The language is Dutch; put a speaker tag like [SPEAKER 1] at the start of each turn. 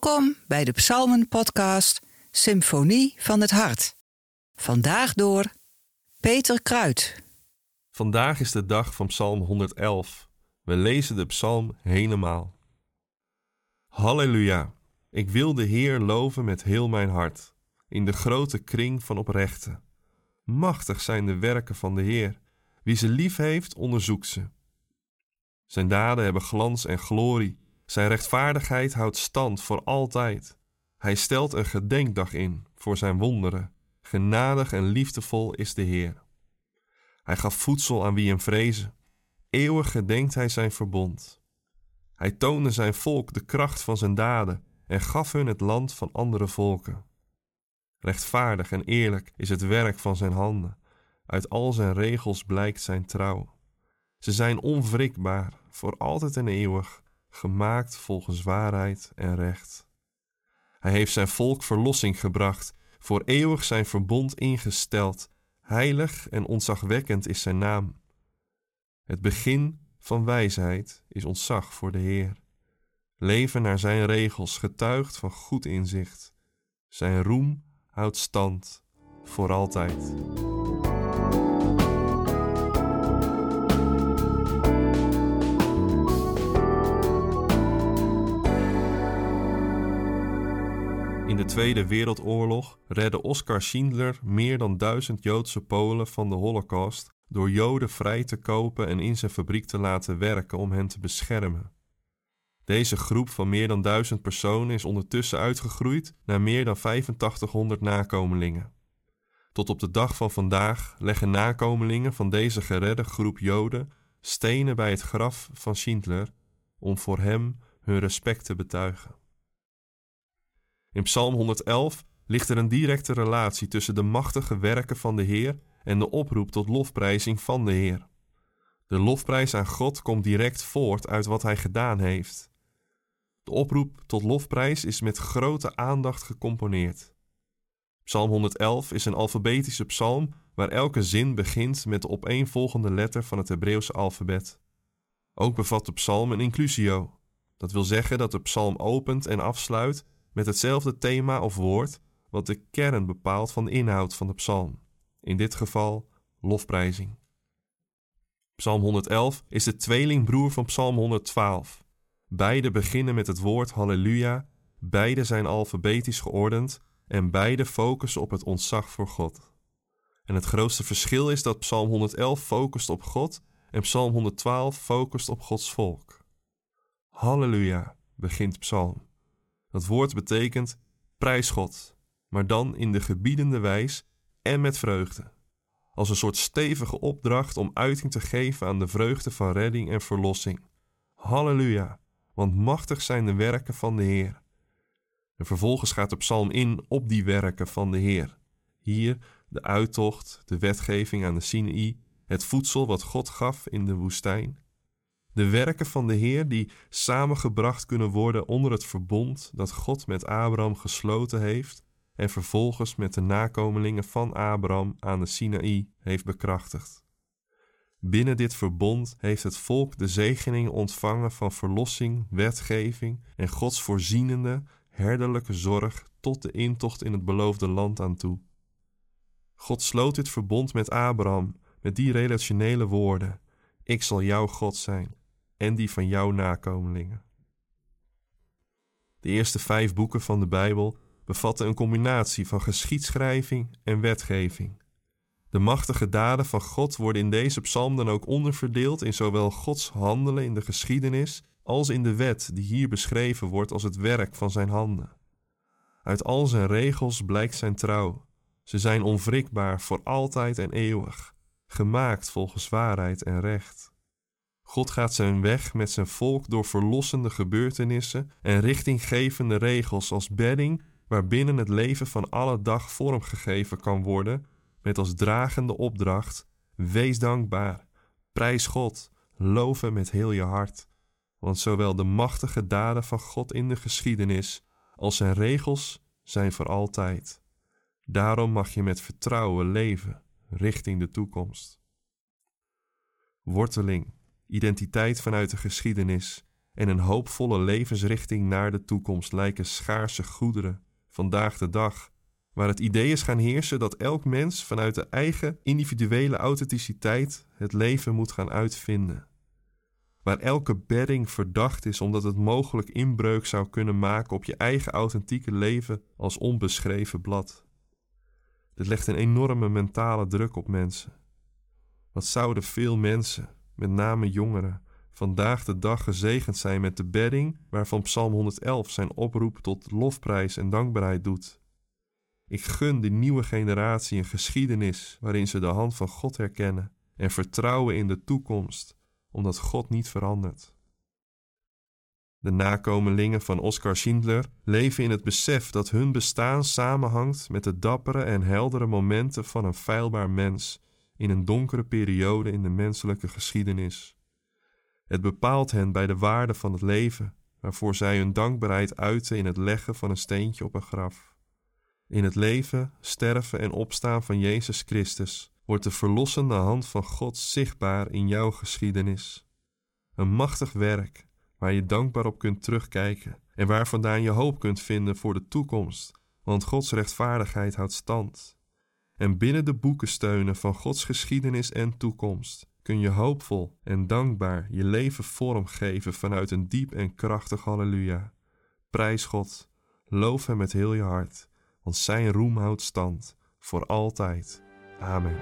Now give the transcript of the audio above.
[SPEAKER 1] Welkom bij de Psalmen-podcast Symfonie van het Hart. Vandaag door Peter Kruid.
[SPEAKER 2] Vandaag is de dag van Psalm 111. We lezen de psalm helemaal. Halleluja! Ik wil de Heer loven met heel mijn hart, in de grote kring van oprechten. Machtig zijn de werken van de Heer. Wie ze lief heeft, onderzoekt ze. Zijn daden hebben glans en glorie. Zijn rechtvaardigheid houdt stand voor altijd. Hij stelt een gedenkdag in voor zijn wonderen. Genadig en liefdevol is de Heer. Hij gaf voedsel aan wie hem vrezen. Eeuwig gedenkt hij zijn verbond. Hij toonde zijn volk de kracht van zijn daden en gaf hun het land van andere volken. Rechtvaardig en eerlijk is het werk van zijn handen. Uit al zijn regels blijkt zijn trouw. Ze zijn onwrikbaar, voor altijd en eeuwig, gemaakt volgens waarheid en recht. Hij heeft zijn volk verlossing gebracht, voor eeuwig zijn verbond ingesteld. Heilig en ontzagwekkend is zijn naam. Het begin van wijsheid is ontzag voor de Heer. Leven naar zijn regels getuigt van goed inzicht. Zijn roem houdt stand voor altijd. De Tweede Wereldoorlog redde Oskar Schindler meer dan duizend Joodse Polen van de Holocaust door Joden vrij te kopen en in zijn fabriek te laten werken om hen te beschermen. Deze groep van meer dan duizend personen is ondertussen uitgegroeid naar meer dan 8500 nakomelingen. Tot op de dag van vandaag leggen nakomelingen van deze geredde groep Joden stenen bij het graf van Schindler om voor hem hun respect te betuigen. In Psalm 111 ligt er een directe relatie tussen de machtige werken van de Heer en de oproep tot lofprijzing van de Heer. De lofprijs aan God komt direct voort uit wat Hij gedaan heeft. De oproep tot lofprijs is met grote aandacht gecomponeerd. Psalm 111 is een alfabetische psalm waar elke zin begint met de opeenvolgende letter van het Hebreeuwse alfabet. Ook bevat de psalm een inclusio. Dat wil zeggen dat de psalm opent en afsluit met hetzelfde thema of woord wat de kern bepaalt van de inhoud van de psalm. In dit geval lofprijzing. Psalm 111 is de tweelingbroer van Psalm 112. Beide beginnen met het woord Halleluja, beide zijn alfabetisch geordend en beide focussen op het ontzag voor God. En het grootste verschil is dat Psalm 111 focust op God en Psalm 112 focust op Gods volk. Halleluja, begint Psalm. Dat woord betekent prijs God, maar dan in de gebiedende wijs en met vreugde. Als een soort stevige opdracht om uiting te geven aan de vreugde van redding en verlossing. Halleluja, want machtig zijn de werken van de Heer. En vervolgens gaat de psalm in op die werken van de Heer. Hier de uittocht, de wetgeving aan de Sinaï, het voedsel wat God gaf in de woestijn. De werken van de Heer die samengebracht kunnen worden onder het verbond dat God met Abraham gesloten heeft en vervolgens met de nakomelingen van Abraham aan de Sinaï heeft bekrachtigd. Binnen dit verbond heeft het volk de zegening ontvangen van verlossing, wetgeving en Gods voorzienende, herderlijke zorg tot de intocht in het beloofde land aan toe. God sloot dit verbond met Abraham met die relationele woorden: Ik zal jouw God zijn en die van jouw nakomelingen. De eerste vijf boeken van de Bijbel bevatten een combinatie van geschiedschrijving en wetgeving. De machtige daden van God worden in deze psalm dan ook onderverdeeld in zowel Gods handelen in de geschiedenis als in de wet die hier beschreven wordt als het werk van zijn handen. Uit al zijn regels blijkt zijn trouw. Ze zijn onwrikbaar voor altijd en eeuwig, gemaakt volgens waarheid en recht. God gaat zijn weg met zijn volk door verlossende gebeurtenissen en richtinggevende regels als bedding waarbinnen het leven van alle dag vormgegeven kan worden, met als dragende opdracht: wees dankbaar, prijs God, loof met heel je hart. Want zowel de machtige daden van God in de geschiedenis als zijn regels zijn voor altijd. Daarom mag je met vertrouwen leven richting de toekomst. Worteling identiteit vanuit de geschiedenis en een hoopvolle levensrichting naar de toekomst lijken schaarse goederen vandaag de dag, waar het idee is gaan heersen dat elk mens vanuit de eigen individuele authenticiteit het leven moet gaan uitvinden. Waar elke bedding verdacht is omdat het mogelijk inbreuk zou kunnen maken op je eigen authentieke leven als onbeschreven blad. Dit legt een enorme mentale druk op mensen. Wat zouden veel mensen, met name jongeren, vandaag de dag gezegend zijn met de bedding waarvan Psalm 111 zijn oproep tot lofprijs en dankbaarheid doet. Ik gun de nieuwe generatie een geschiedenis waarin ze de hand van God herkennen en vertrouwen in de toekomst, omdat God niet verandert. De nakomelingen van Oskar Schindler leven in het besef dat hun bestaan samenhangt met de dappere en heldere momenten van een feilbaar mens in een donkere periode in de menselijke geschiedenis. Het bepaalt hen bij de waarde van het leven, waarvoor zij hun dankbaarheid uiten in het leggen van een steentje op een graf. In het leven, sterven en opstaan van Jezus Christus wordt de verlossende hand van God zichtbaar in jouw geschiedenis. Een machtig werk waar je dankbaar op kunt terugkijken en waar vandaan je hoop kunt vinden voor de toekomst, want Gods rechtvaardigheid houdt stand. En binnen de boeken steunen van Gods geschiedenis en toekomst kun je hoopvol en dankbaar je leven vormgeven vanuit een diep en krachtig halleluja. Prijs God, loof Hem met heel je hart, want Zijn roem houdt stand voor altijd. Amen.